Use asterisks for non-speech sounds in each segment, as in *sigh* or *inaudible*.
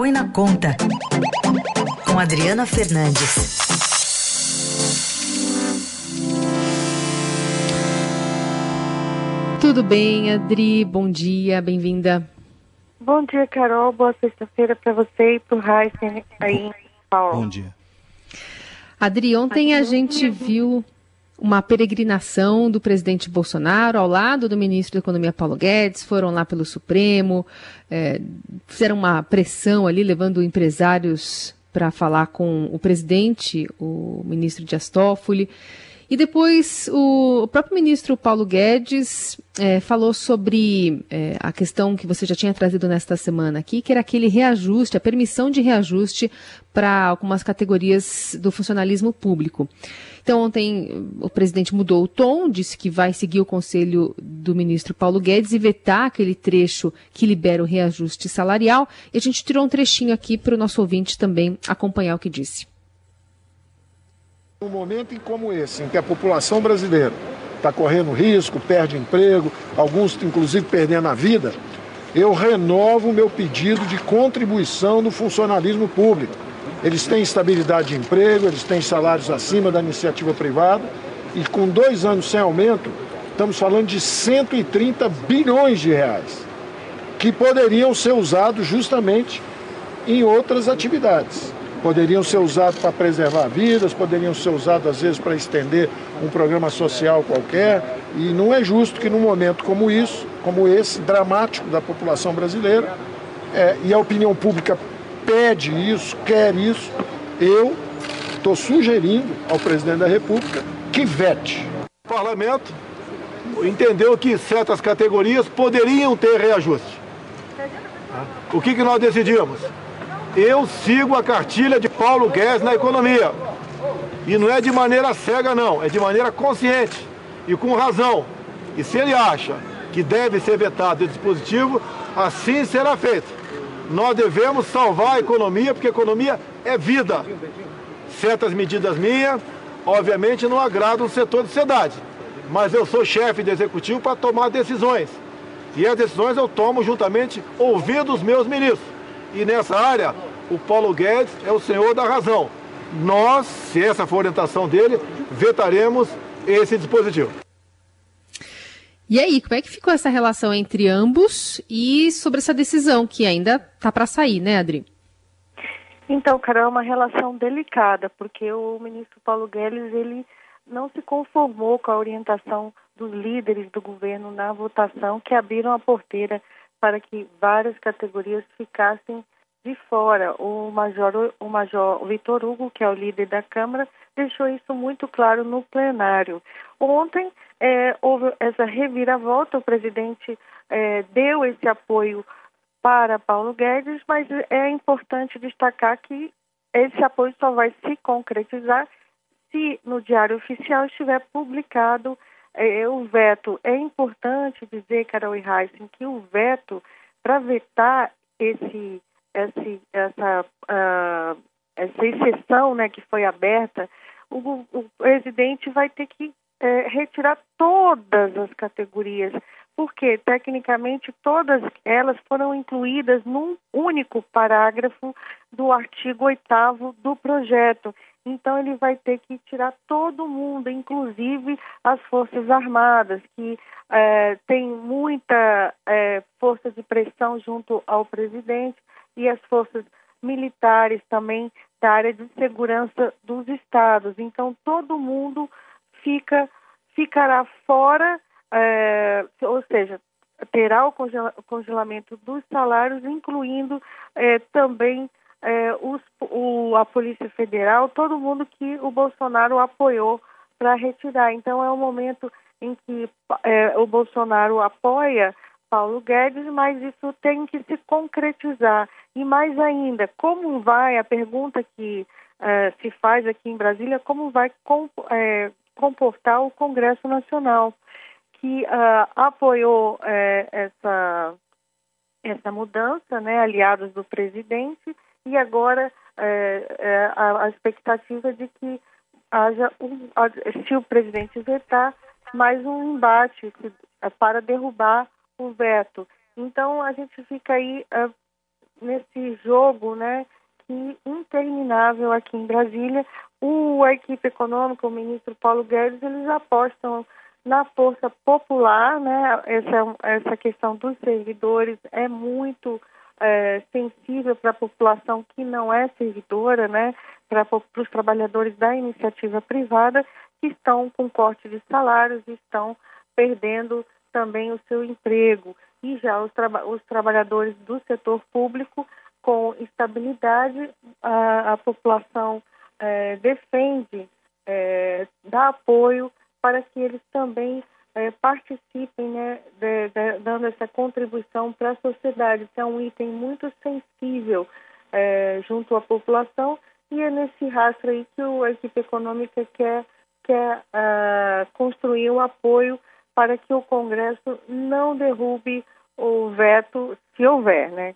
Põe na Conta, com Adriana Fernandes. Tudo bem, Adri? Bom dia, bem-vinda. Bom dia, Carol. Boa sexta-feira para você e para o Heisen aí em Paulo. Bom dia. Adri, ontem a gente viu uma peregrinação do presidente Bolsonaro ao lado do ministro da Economia Paulo Guedes, foram lá pelo Supremo, é, fizeram uma pressão ali, levando empresários para falar com o presidente, o ministro Dias Toffoli. E depois o, próprio ministro Paulo Guedes é, falou sobre é, a questão que você já tinha trazido nesta semana aqui, que era aquele reajuste, a permissão de reajuste para algumas categorias do funcionalismo público. Então, ontem o presidente mudou o tom, disse que vai seguir o conselho do ministro Paulo Guedes e vetar aquele trecho que libera o reajuste salarial. E a gente tirou um trechinho aqui para o nosso ouvinte também acompanhar o que disse. Um momento como esse, em que a população brasileira está correndo risco, perde emprego, alguns inclusive perdendo a vida, eu renovo o meu pedido de contribuição no funcionalismo público. Eles têm estabilidade de emprego, eles têm salários acima da iniciativa privada e com dois anos sem aumento, estamos falando de 130 bilhões de reais que poderiam ser usados justamente em outras atividades poderiam ser usados para preservar vidas, poderiam ser usados às vezes para estender um programa social qualquer. E não é justo que num momento como isso, como esse, dramático da população brasileira, é, e a opinião pública pede isso, quer isso, eu estou sugerindo ao presidente da República que vete. O parlamento entendeu que certas categorias poderiam ter reajuste. O que, que nós decidimos? eu sigo a cartilha de Paulo Guedes na economia. E não é de maneira cega, não, é de maneira consciente e com razão. E se ele acha que deve ser vetado esse dispositivo, assim será feito. Nós devemos salvar a economia, porque a economia é vida. Certas medidas minhas, obviamente, não agradam o setor de sociedade. Mas eu sou chefe de executivo para tomar decisões. E as decisões eu tomo juntamente ouvindo os meus ministros. E nessa área, o Paulo Guedes é o senhor da razão. Nós, se essa for a orientação dele, vetaremos esse dispositivo. E aí, como é que ficou essa relação entre ambos e sobre essa decisão que ainda está para sair, né, Adri? Então, Carol, é uma relação delicada, porque o ministro Paulo Guedes, ele não se conformou com a orientação dos líderes do governo na votação que abriram a porteira para que várias categorias ficassem de fora. O major, o major Vitor Hugo, que é o líder da Câmara, deixou isso muito claro no plenário. Ontem é, houve essa reviravolta, o presidente é, deu esse apoio para Paulo Guedes, mas é importante destacar que esse apoio só vai se concretizar se no Diário Oficial estiver publicado é, o veto. É importante dizer, Carol e Heisen, que o veto, para vetar esse, esse, essa, uh, essa exceção né, que foi aberta, o, o presidente vai ter que é, retirar todas as categorias, porque tecnicamente todas elas foram incluídas num único parágrafo do artigo 8 do projeto. Então ele vai ter que tirar todo mundo, inclusive as Forças Armadas, que é, tem muita é, força de pressão junto ao presidente, e as forças militares também da área de segurança dos estados. Então todo mundo fica ficará fora, é, ou seja, terá o congelamento dos salários, incluindo é, também é, os, o, a Polícia Federal, todo mundo que o Bolsonaro apoiou para retirar. Então é um momento em que o Bolsonaro apoia Paulo Guedes, mas isso tem que se concretizar. E mais ainda, como vai, a pergunta que é, se faz aqui em Brasília, como vai com, é, comportar o Congresso Nacional, que uh, apoiou é, essa, essa mudança, né, aliados do presidente, e agora a, a, expectativa de que haja, um, se o presidente vetar, mais um embate para derrubar o veto. Então a gente fica aí uh, nesse jogo, né, que interminável aqui em Brasília. O a equipe econômica, o ministro Paulo Guedes, eles apostam na força popular, né? Essa, essa questão dos servidores é muito é, sensível para a população que não é servidora, né? Para os trabalhadores da iniciativa privada que estão com corte de salários, estão perdendo também o seu emprego. E já os, os trabalhadores do setor público, com estabilidade, a, a população é, defende, é, dá apoio para que eles também é, participem, né, de, de, dando essa contribuição para a sociedade. Isso é um item muito sensível é, junto à população e é nesse rastro aí que a equipe econômica quer, quer uh, construir um apoio para que o Congresso não derrube o veto, se houver, né?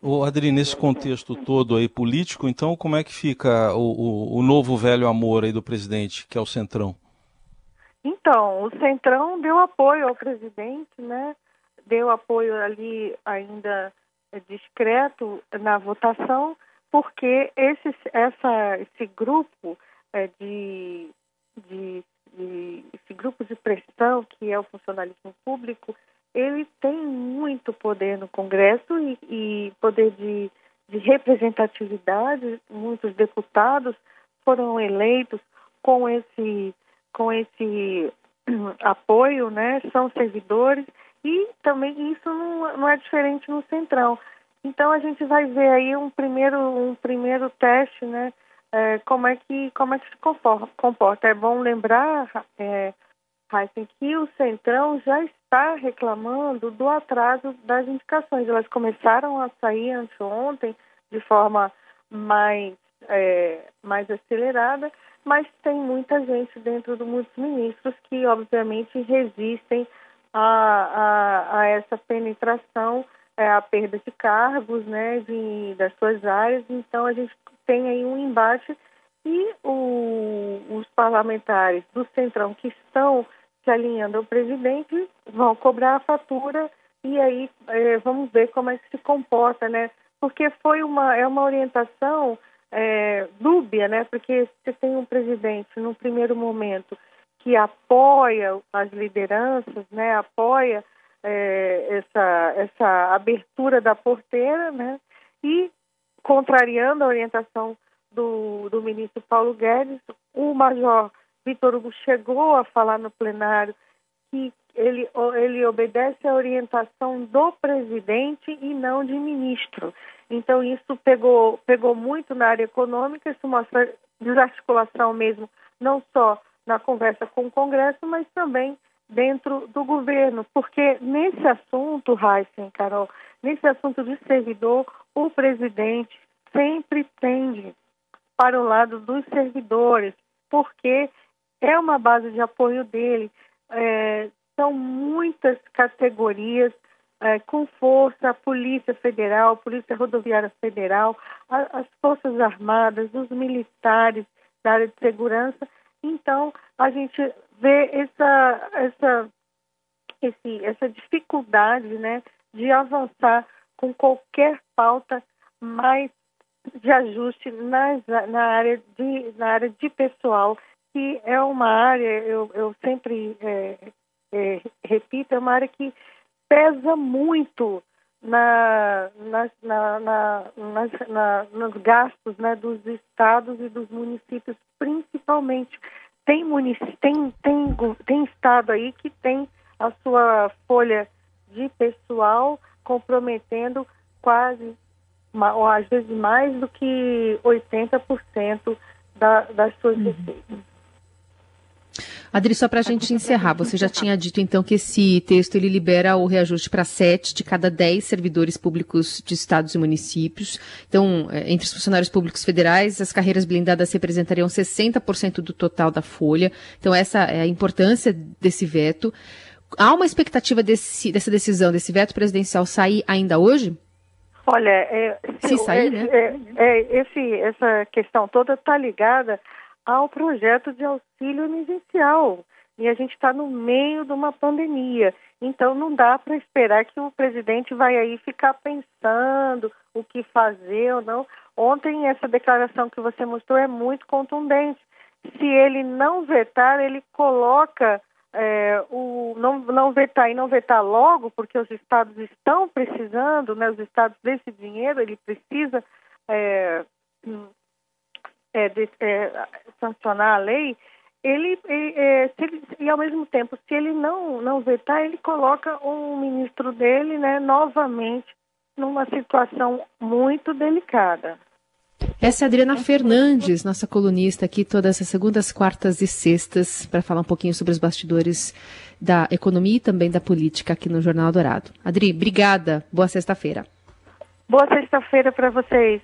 O Adri, nesse contexto todo aí político, então como é que fica o, o, o novo velho amor aí do presidente, que é o Centrão? Então, o Centrão deu apoio ao presidente, né? Deu apoio ali ainda discreto na votação, porque esse, essa, esse grupo é, de, de, de, esse grupo de pressão que é o funcionalismo público, ele tem muito poder no Congresso e, e poder de, de representatividade. Muitos deputados foram eleitos com esse com esse *clears throat* apoio, né, são servidores e também isso não, não, é diferente no Centrão. Então a gente vai ver aí um primeiro um primeiro teste, né, é, como é que como é que se comporta. É bom lembrar, é, que o Centrão já está reclamando do atraso das indicações. Elas começaram a sair anteontem de forma mais é, mais acelerada mas tem muita gente dentro do muitos ministros que, obviamente, resistem a, a, a essa penetração, é, a perda de cargos, né, de, das suas áreas. Então, a gente tem aí um embate e o, os parlamentares do Centrão que estão se alinhando ao presidente vão cobrar a fatura e aí é, vamos ver como é que se comporta, né? Porque foi uma, é uma orientação é, dúbia, né? Porque você tem um presidente, num primeiro momento, que apoia as lideranças, né? Apoia é, essa, essa abertura da porteira, né? E contrariando a orientação do, do ministro Paulo Guedes, o major Vitor Hugo chegou a falar no plenário que ele, ele obedece à orientação do presidente e não de ministro. Então, isso pegou, pegou muito na área econômica, isso mostra desarticulação mesmo, não só na conversa com o Congresso, mas também dentro do governo, porque nesse assunto, Heisen, Carol, nesse assunto de servidor, o presidente sempre tende para o lado dos servidores, porque é uma base de apoio dele. É, são muitas categorias é, com força, a Polícia Federal, a Polícia Rodoviária Federal, a, as Forças Armadas, os militares da área de segurança. Então, a gente vê essa, essa, esse, essa dificuldade né, de avançar com qualquer pauta mais de ajuste nas, na, área de, na área de pessoal, que é uma área, eu, eu sempre é, é, repito, é uma área que pesa muito na, na, na, na, nos gastos né, dos estados e dos municípios, principalmente. Tem, munic tem, tem, tem estado aí que tem a sua folha de pessoal comprometendo quase, ou às vezes mais do que 80% da, das suas uhum. receitas. Adri, só para a gente encerrar, você já tinha dito então que esse texto ele libera o reajuste para sete de cada dez servidores públicos de estados e municípios. Então, é, entre os funcionários públicos federais, as carreiras blindadas representariam 60% do total da folha. Então, essa é a importância desse veto. Há uma expectativa desse, dessa decisão, desse veto presidencial sair ainda hoje? Olha, é, se sair, é, né? É, é, esse, essa questão toda está ligada ao projeto de auxílio emergencial. E a gente está no meio de uma pandemia. Então não dá para esperar que o presidente vai aí ficar pensando o que fazer ou não. Ontem essa declaração que você mostrou é muito contundente. Se ele não vetar, ele coloca é, o não, não vetar e não vetar logo, porque os estados estão precisando, né, os estados desse dinheiro, ele precisa é, é, de, é, sancionar a lei, ele, é, ele, e ao mesmo tempo, se ele não, não vetar, ele coloca o ministro dele né, novamente numa situação muito delicada. Essa é a Adriana Fernandes, nossa colunista aqui todas as segundas, quartas e sextas, para falar um pouquinho sobre os bastidores da economia e também da política aqui no Jornal Dourado. Adri, obrigada. Boa sexta-feira. Boa sexta-feira para vocês.